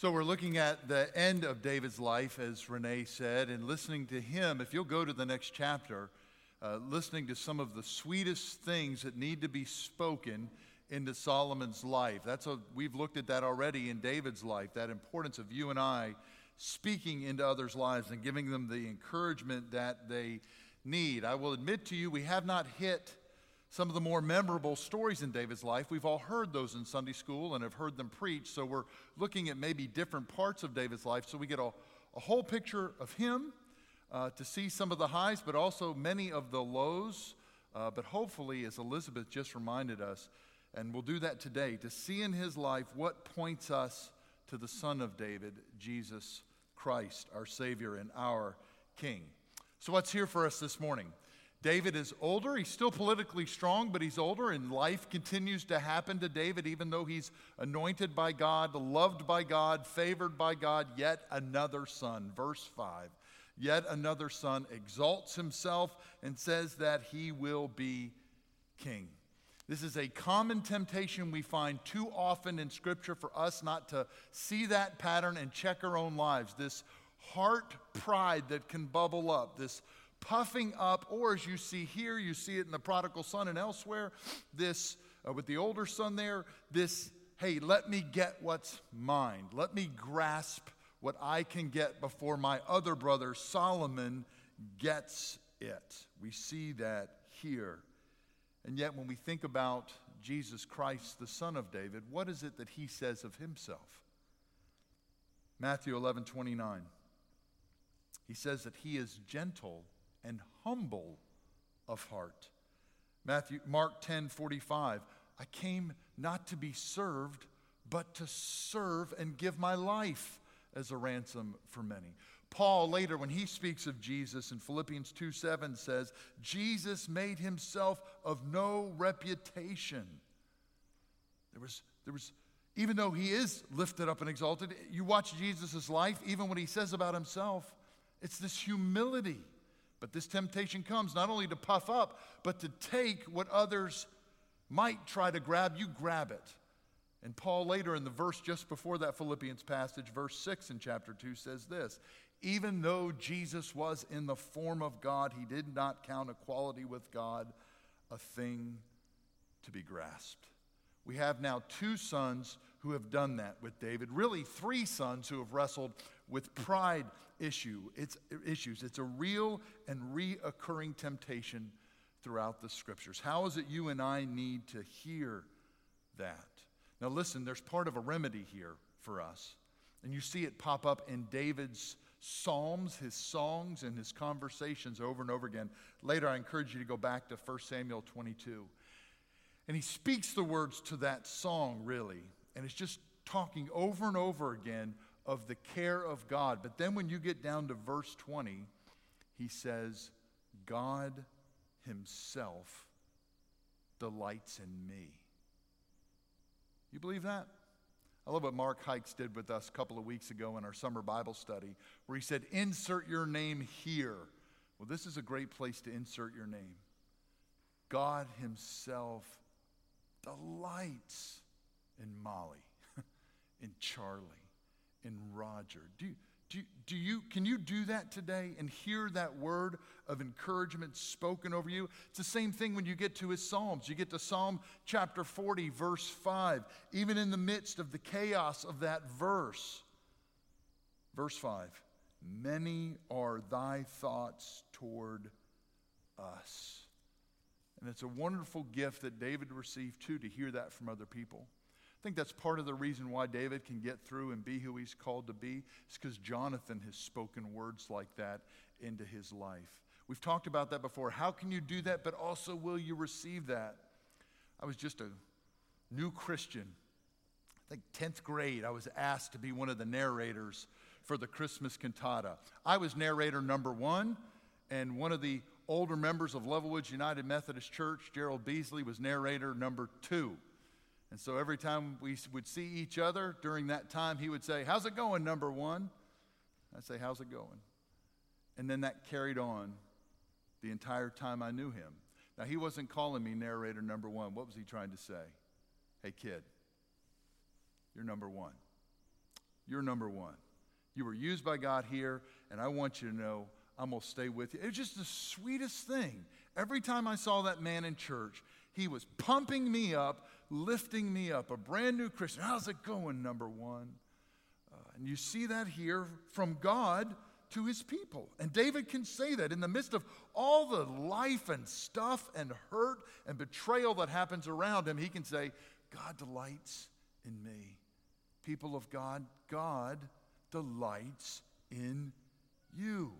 So, we're looking at the end of David's life, as Renee said, and listening to him. If you'll go to the next chapter, uh, listening to some of the sweetest things that need to be spoken into Solomon's life. That's a, we've looked at that already in David's life, that importance of you and I speaking into others' lives and giving them the encouragement that they need. I will admit to you, we have not hit some of the more memorable stories in David's life. We've all heard those in Sunday school and have heard them preached. So we're looking at maybe different parts of David's life so we get a, a whole picture of him uh, to see some of the highs, but also many of the lows. Uh, but hopefully, as Elizabeth just reminded us, and we'll do that today, to see in his life what points us to the Son of David, Jesus Christ, our Savior and our King. So, what's here for us this morning? David is older. He's still politically strong, but he's older, and life continues to happen to David, even though he's anointed by God, loved by God, favored by God. Yet another son. Verse 5. Yet another son exalts himself and says that he will be king. This is a common temptation we find too often in Scripture for us not to see that pattern and check our own lives. This heart pride that can bubble up, this puffing up, or as you see here, you see it in the prodigal son and elsewhere, this, uh, with the older son there, this, hey, let me get what's mine. Let me grasp what I can get before my other brother Solomon gets it. We see that here. And yet, when we think about Jesus Christ, the Son of David, what is it that he says of himself? Matthew 11 29. He says that he is gentle and humble of heart. Matthew, Mark 10 45, I came not to be served, but to serve and give my life as a ransom for many. Paul later, when he speaks of Jesus in Philippians 2 7, says, Jesus made himself of no reputation. There was, there was, even though he is lifted up and exalted, you watch Jesus' life, even what he says about himself, it's this humility. But this temptation comes not only to puff up, but to take what others might try to grab, you grab it. And Paul, later in the verse just before that Philippians passage, verse 6 in chapter 2, says this Even though Jesus was in the form of God, he did not count equality with God a thing to be grasped. We have now two sons who have done that with David, really, three sons who have wrestled with pride issue. It's, issues. It's a real and reoccurring temptation throughout the scriptures. How is it you and I need to hear that? Now, listen, there's part of a remedy here for us. And you see it pop up in David's psalms, his songs, and his conversations over and over again. Later, I encourage you to go back to 1 Samuel 22. And he speaks the words to that song, really. And it's just talking over and over again of the care of God. But then when you get down to verse 20, he says, God Himself delights in me. You believe that? I love what Mark Hikes did with us a couple of weeks ago in our summer Bible study, where he said, Insert your name here. Well, this is a great place to insert your name. God Himself delights in Molly, in Charlie, in Roger. Do, do, do you, can you do that today and hear that word of encouragement spoken over you? It's the same thing when you get to his Psalms. You get to Psalm chapter 40, verse 5. Even in the midst of the chaos of that verse, verse 5 Many are thy thoughts toward us. And it's a wonderful gift that David received too to hear that from other people. I think that's part of the reason why David can get through and be who he's called to be. It's because Jonathan has spoken words like that into his life. We've talked about that before. How can you do that, but also will you receive that? I was just a new Christian. I think 10th grade, I was asked to be one of the narrators for the Christmas cantata. I was narrator number one, and one of the older members of Levelwoods United Methodist Church, Gerald Beasley, was narrator number two. And so every time we would see each other during that time, he would say, How's it going, number one? I'd say, How's it going? And then that carried on the entire time I knew him. Now, he wasn't calling me narrator number one. What was he trying to say? Hey, kid, you're number one. you're number one. You were used by God here, and I want you to know I'm going to stay with you. It was just the sweetest thing. Every time I saw that man in church, he was pumping me up, lifting me up. A brand new Christian. How's it going, number one? Uh, and you see that here from God to his people. And David can say that in the midst of all the life and stuff and hurt and betrayal that happens around him, he can say, God delights in me. People of God, God delights in you.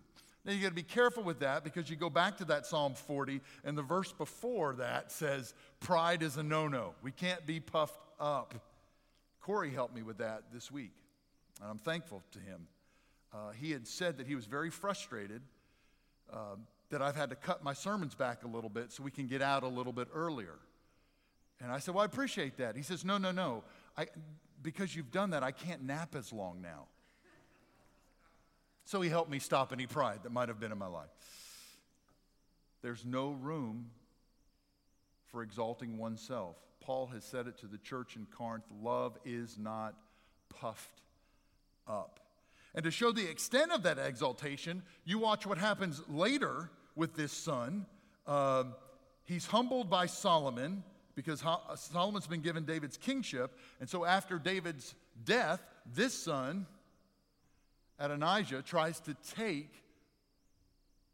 Now you got to be careful with that because you go back to that Psalm 40, and the verse before that says, Pride is a no no. We can't be puffed up. Corey helped me with that this week, and I'm thankful to him. Uh, he had said that he was very frustrated uh, that I've had to cut my sermons back a little bit so we can get out a little bit earlier. And I said, Well, I appreciate that. He says, No, no, no. I, because you've done that, I can't nap as long now. So he helped me stop any pride that might have been in my life. There's no room for exalting oneself. Paul has said it to the church in Corinth love is not puffed up. And to show the extent of that exaltation, you watch what happens later with this son. Uh, he's humbled by Solomon because Solomon's been given David's kingship. And so after David's death, this son, Adonijah tries to take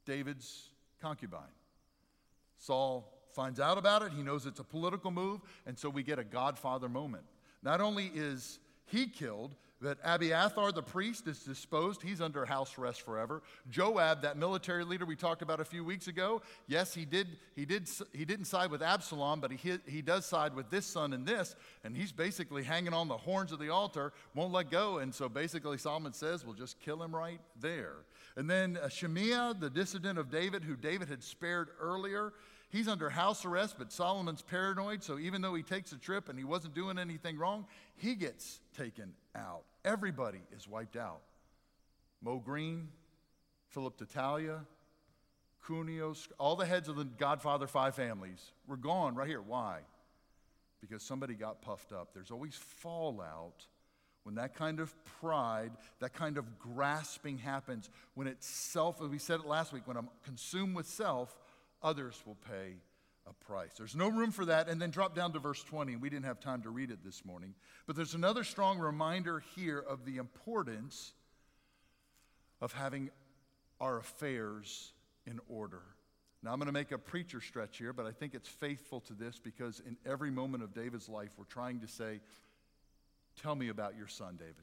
David's concubine. Saul finds out about it. He knows it's a political move. And so we get a godfather moment. Not only is he killed, that Abiathar the priest is disposed. He's under house arrest forever. Joab, that military leader we talked about a few weeks ago, yes, he did. He did. He didn't side with Absalom, but he he does side with this son and this, and he's basically hanging on the horns of the altar, won't let go. And so basically, Solomon says, "We'll just kill him right there." And then uh, Shimea, the dissident of David, who David had spared earlier, He's under house arrest, but Solomon's paranoid, so even though he takes a trip and he wasn't doing anything wrong, he gets taken out. Everybody is wiped out. Moe Greene, Philip Tattaglia, Cuneo, all the heads of the Godfather five families were gone right here. Why? Because somebody got puffed up. There's always fallout when that kind of pride, that kind of grasping happens, when it's self, as we said it last week, when I'm consumed with self, others will pay a price. There's no room for that. And then drop down to verse 20. We didn't have time to read it this morning. But there's another strong reminder here of the importance of having our affairs in order. Now, I'm going to make a preacher stretch here, but I think it's faithful to this because in every moment of David's life, we're trying to say, Tell me about your son, David.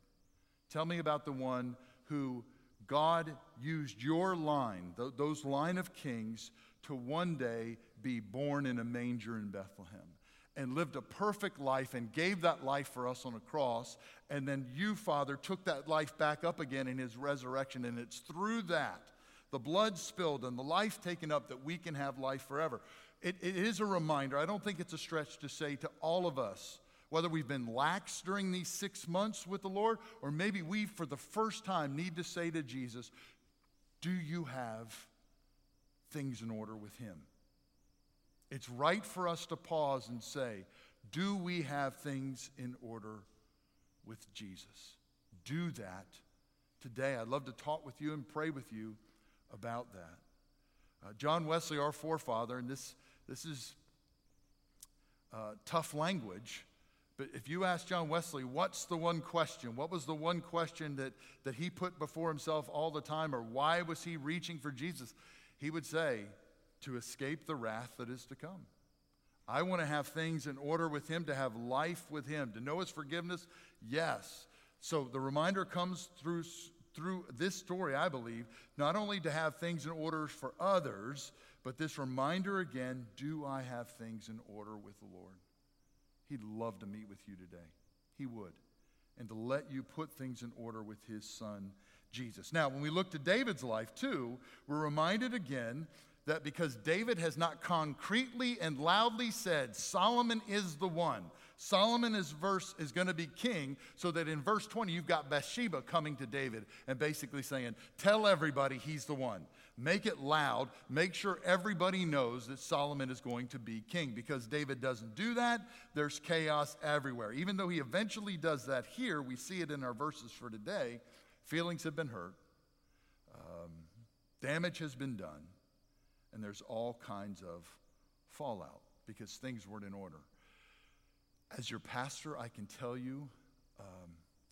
Tell me about the one who God used your line, th- those line of kings, to one day be born in a manger in Bethlehem and lived a perfect life and gave that life for us on a cross. And then you, Father, took that life back up again in his resurrection. And it's through that, the blood spilled and the life taken up, that we can have life forever. It, it is a reminder. I don't think it's a stretch to say to all of us, whether we've been lax during these six months with the Lord, or maybe we, for the first time, need to say to Jesus, Do you have things in order with Him? It's right for us to pause and say, Do we have things in order with Jesus? Do that today. I'd love to talk with you and pray with you about that. Uh, John Wesley, our forefather, and this, this is uh, tough language, but if you ask John Wesley, what's the one question? What was the one question that, that he put before himself all the time, or why was he reaching for Jesus? He would say, to escape the wrath that is to come. I want to have things in order with Him, to have life with Him, to know His forgiveness. Yes. So the reminder comes through, through this story, I believe, not only to have things in order for others, but this reminder again do I have things in order with the Lord? He'd love to meet with you today. He would. And to let you put things in order with His Son, Jesus. Now, when we look to David's life, too, we're reminded again that because David has not concretely and loudly said, Solomon is the one. Solomon is verse is going to be king, so that in verse 20 you've got Bathsheba coming to David and basically saying, Tell everybody he's the one. Make it loud. Make sure everybody knows that Solomon is going to be king. Because David doesn't do that, there's chaos everywhere. Even though he eventually does that here, we see it in our verses for today. Feelings have been hurt, um, damage has been done, and there's all kinds of fallout because things weren't in order. As your pastor, I can tell you, um,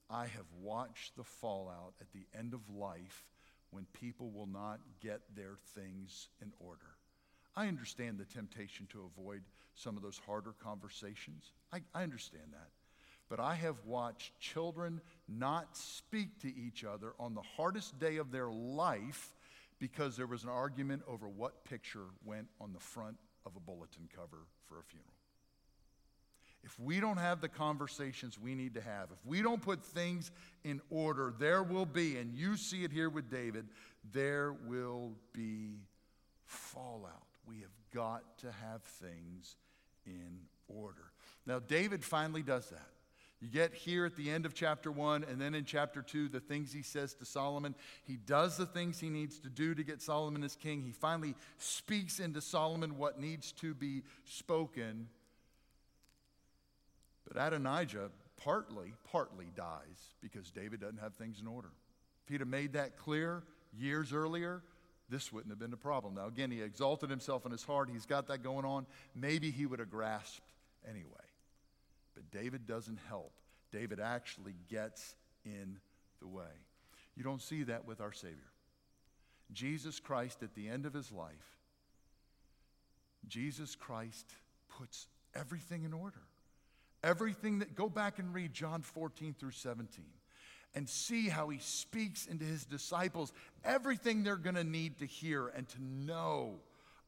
I have watched the fallout at the end of life when people will not get their things in order. I understand the temptation to avoid some of those harder conversations. I, I, understand that. But I have watched children not speak to each other on the hardest day of their life because there was an argument over what picture went on the front of a bulletin cover for a funeral. If we don't have the conversations we need to have, if we don't put things in order, there will be, and you see it here with David, there will be fallout. We have got to have things in order. Now, David finally does that. You get here at the end of chapter one, and then in chapter two, the things he says to Solomon. He does the things he needs to do to get Solomon as king. He finally speaks into Solomon what needs to be spoken. But Adonijah partly, partly dies because David doesn't have things in order. If he'd have made that clear years earlier, this wouldn't have been a problem. Now, again, he exalted himself in his heart. He's got that going on. Maybe he would have grasped anyway. But David doesn't help. David actually gets in the way. You don't see that with our Savior. Jesus Christ, at the end of his life, Jesus Christ puts everything in order. Everything that, go back and read John 14 through 17 and see how he speaks into his disciples everything they're going to need to hear and to know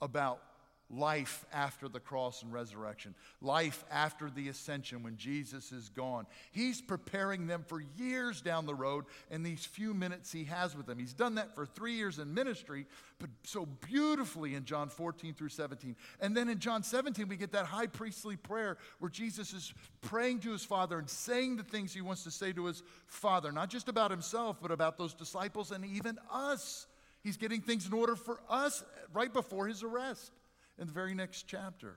about life after the cross and resurrection, life after the ascension when Jesus is gone. He's preparing them for years down the road in these few minutes he has with them. He's done that for three years in ministry, but so beautifully in John 14 through 17. And then in John 17, we get that high priestly prayer where Jesus is praying to his Father and saying the things he wants to say to his Father, not just about himself, but about those disciples and even us. He's getting things in order for us right before his arrest in the very next chapter.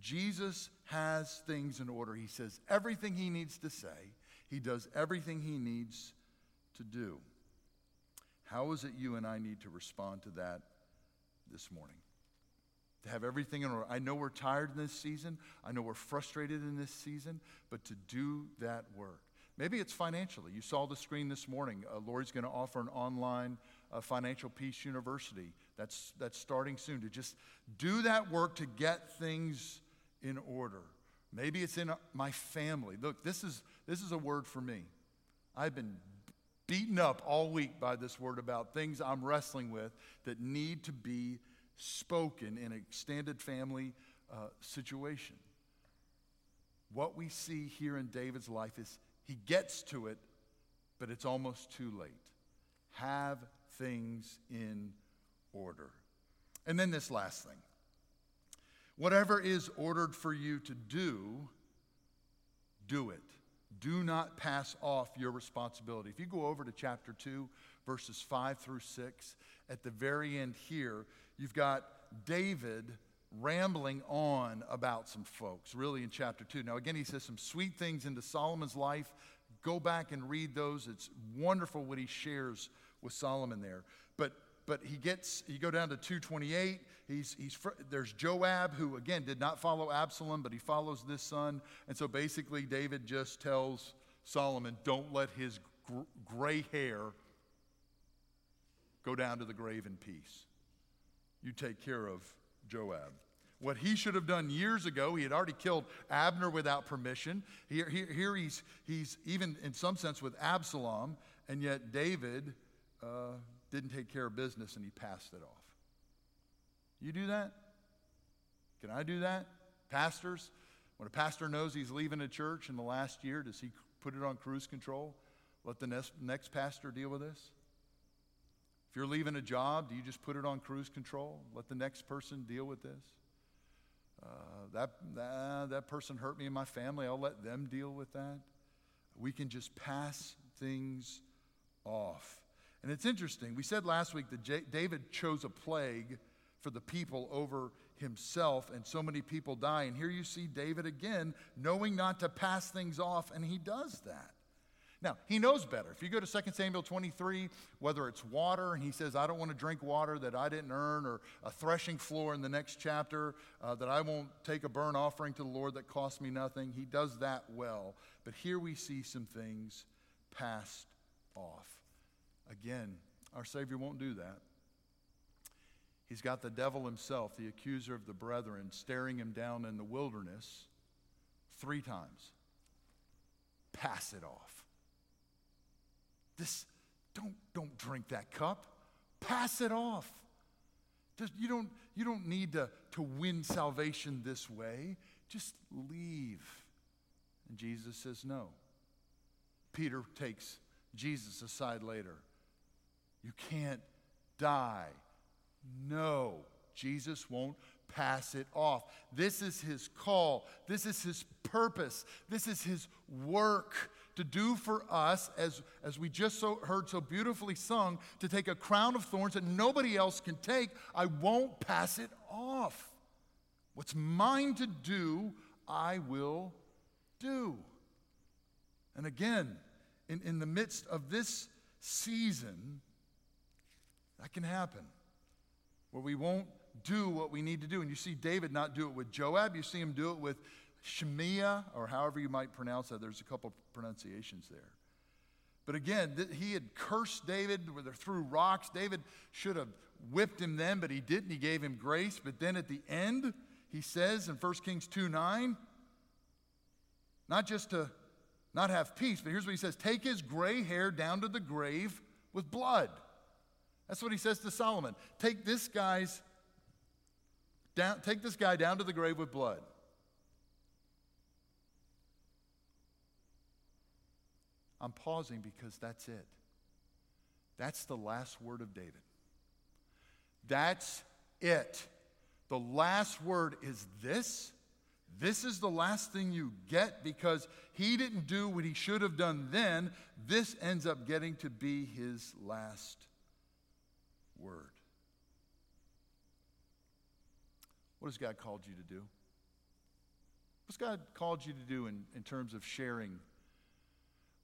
Jesus has things in order. He says everything he needs to say, he does everything he needs to do. How is it you and I need to respond to that this morning? To have everything in order. I know we're tired in this season. I know we're frustrated in this season, but to do that work. Maybe it's financially. You saw the screen this morning. Uh, Lori's going to offer an online Financial Peace University. That's, that's starting soon. To just do that work to get things in order. Maybe it's in my family. Look, this is, this is a word for me. I've been beaten up all week by this word about things I'm wrestling with that need to be spoken in an extended family uh, situation. What we see here in David's life is he gets to it, but it's almost too late. Have things in order. And then this last thing whatever is ordered for you to do, do it. Do not pass off your responsibility. If you go over to chapter 2, verses 5 through 6, at the very end here, you've got David rambling on about some folks, really in chapter 2. Now, again, he says some sweet things into Solomon's life. Go back and read those. It's wonderful what he shares with Solomon there. But but he gets you go down to 228 he's, he's there's joab who again did not follow absalom but he follows this son and so basically david just tells solomon don't let his gr- gray hair go down to the grave in peace you take care of joab what he should have done years ago. He had already killed Abner without permission. Here, here, here he's, he's even in some sense with Absalom, and yet David uh, didn't take care of business and he passed it off. You do that? Can I do that? Pastors, when a pastor knows he's leaving a church in the last year, does he put it on cruise control? Let the next, next pastor deal with this? If you're leaving a job, do you just put it on cruise control? Let the next person deal with this? Uh, that, that, that person hurt me and my family. I'll let them deal with that. We can just pass things off. And it's interesting. We said last week that J- David chose a plague for the people over himself, and so many people die. And here you see David again knowing not to pass things off, and he does that. Now, he knows better. If you go to 2 Samuel 23, whether it's water, and he says, I don't want to drink water that I didn't earn, or a threshing floor in the next chapter, uh, that I won't take a burnt offering to the Lord that costs me nothing, he does that well. But here we see some things passed off. Again, our Savior won't do that. He's got the devil himself, the accuser of the brethren, staring him down in the wilderness three times. Pass it off. This, don't, don't drink that cup. Pass it off. Just, you, don't, you don't need to, to win salvation this way. Just leave. And Jesus says no. Peter takes Jesus aside later. You can't die. No, Jesus won't pass it off. This is his call. This is his purpose. This is his work to do for us, as, as we just so heard so beautifully sung, to take a crown of thorns that nobody else can take. I won't pass it off. What's mine to do, I will do. And again, in, in the midst of this season, that can happen where we won't do what we need to do. And you see David not do it with Joab, you see him do it with Shemiah, or however you might pronounce that. There's a couple of pronunciations there. But again, th- he had cursed David through rocks. David should have whipped him then, but he didn't. He gave him grace. But then at the end, he says in 1 Kings 2 9, not just to not have peace, but here's what he says take his gray hair down to the grave with blood. That's what he says to Solomon. Take this guy's down, take this guy down to the grave with blood. I'm pausing because that's it. That's the last word of David. That's it. The last word is this. This is the last thing you get because he didn't do what he should have done then. This ends up getting to be his last word. What has God called you to do? What's God called you to do in, in terms of sharing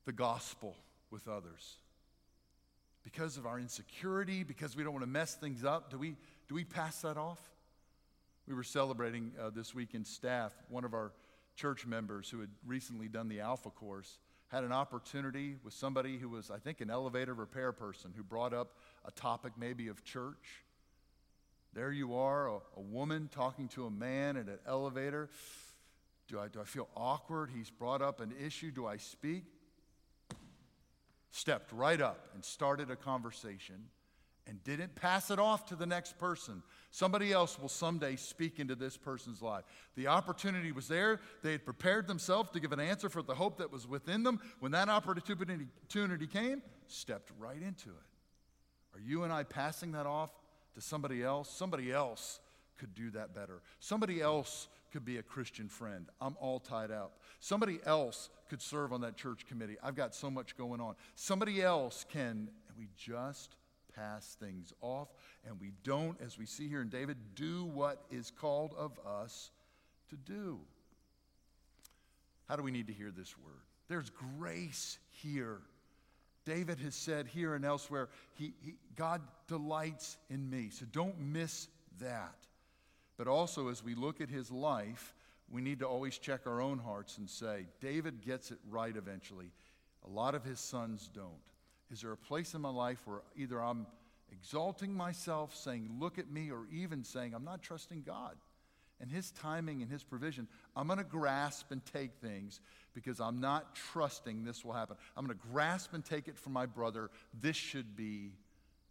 the gospel with others? Because of our insecurity, because we don't want to mess things up, do we, do we pass that off? We were celebrating uh, this week in staff. One of our church members who had recently done the Alpha course had an opportunity with somebody who was, I think, an elevator repair person who brought up a topic maybe of church. There you are, a, a woman talking to a man in an elevator. Do I, do I feel awkward? He's brought up an issue. Do I speak? Stepped right up and started a conversation and didn't pass it off to the next person. Somebody else will someday speak into this person's life. The opportunity was there. They had prepared themselves to give an answer for the hope that was within them. When that opportunity came, stepped right into it. Are you and I passing that off to somebody else? Somebody else could do that better. Somebody else could be a Christian friend. I'm all tied up. Somebody else could serve on that church committee. I've got so much going on. Somebody else can, and we just pass things off, and we don't, as we see here in David, do what is called of us to do. How do we need to hear this word? There's grace here. David has said here and elsewhere, he, he, God delights in me. So don't miss that. But also, as we look at his life, we need to always check our own hearts and say, David gets it right eventually. A lot of his sons don't. Is there a place in my life where either I'm exalting myself, saying, Look at me, or even saying, I'm not trusting God and His timing and His provision? I'm going to grasp and take things because I'm not trusting this will happen. I'm going to grasp and take it from my brother. This should be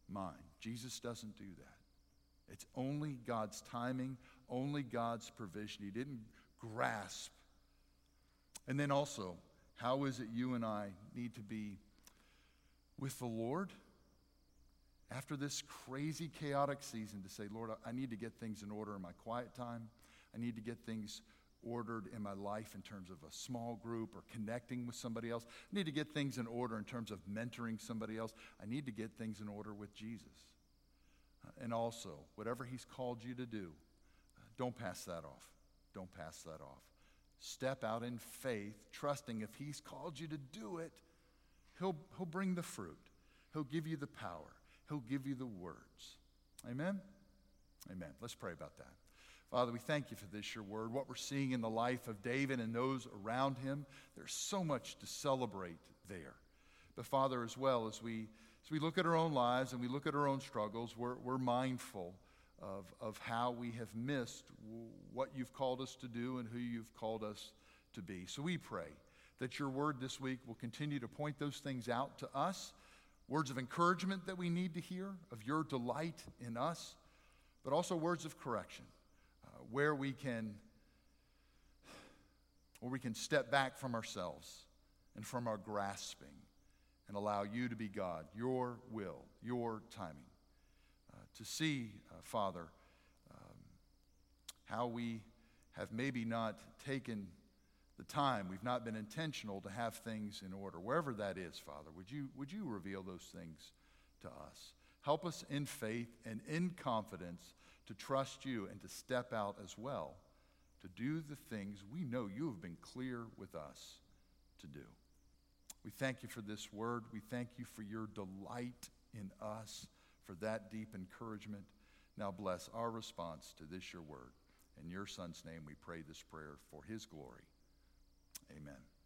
mine. Jesus doesn't do that. It's only God's timing, only God's provision. He didn't grasp. And then also, how is it you and I need to be with the Lord after this crazy, chaotic season to say, Lord, I need to get things in order in my quiet time. I need to get things ordered in my life in terms of a small group or connecting with somebody else. I need to get things in order in terms of mentoring somebody else. I need to get things in order with Jesus. Uh, and also, whatever He's called you to do, uh, don't pass that off. Don't pass that off. Step out in faith, trusting if He's called you to do it, He'll, he'll bring the fruit, He'll give you the power, He'll give you the words. Amen? Amen. Let's pray about that. Father, we thank you for this, your word. What we're seeing in the life of David and those around him, there's so much to celebrate there. But, Father, as well, as we, as we look at our own lives and we look at our own struggles, we're, we're mindful of, of how we have missed what you've called us to do and who you've called us to be. So we pray that your word this week will continue to point those things out to us, words of encouragement that we need to hear, of your delight in us, but also words of correction where we can where we can step back from ourselves and from our grasping and allow you to be God, your will, your timing. Uh, to see, uh, Father, um, how we have maybe not taken the time, we've not been intentional to have things in order. Wherever that is, Father, would you, would you reveal those things to us? Help us in faith and in confidence to trust you and to step out as well to do the things we know you have been clear with us to do. We thank you for this word. We thank you for your delight in us, for that deep encouragement. Now bless our response to this, your word. In your Son's name, we pray this prayer for his glory. Amen.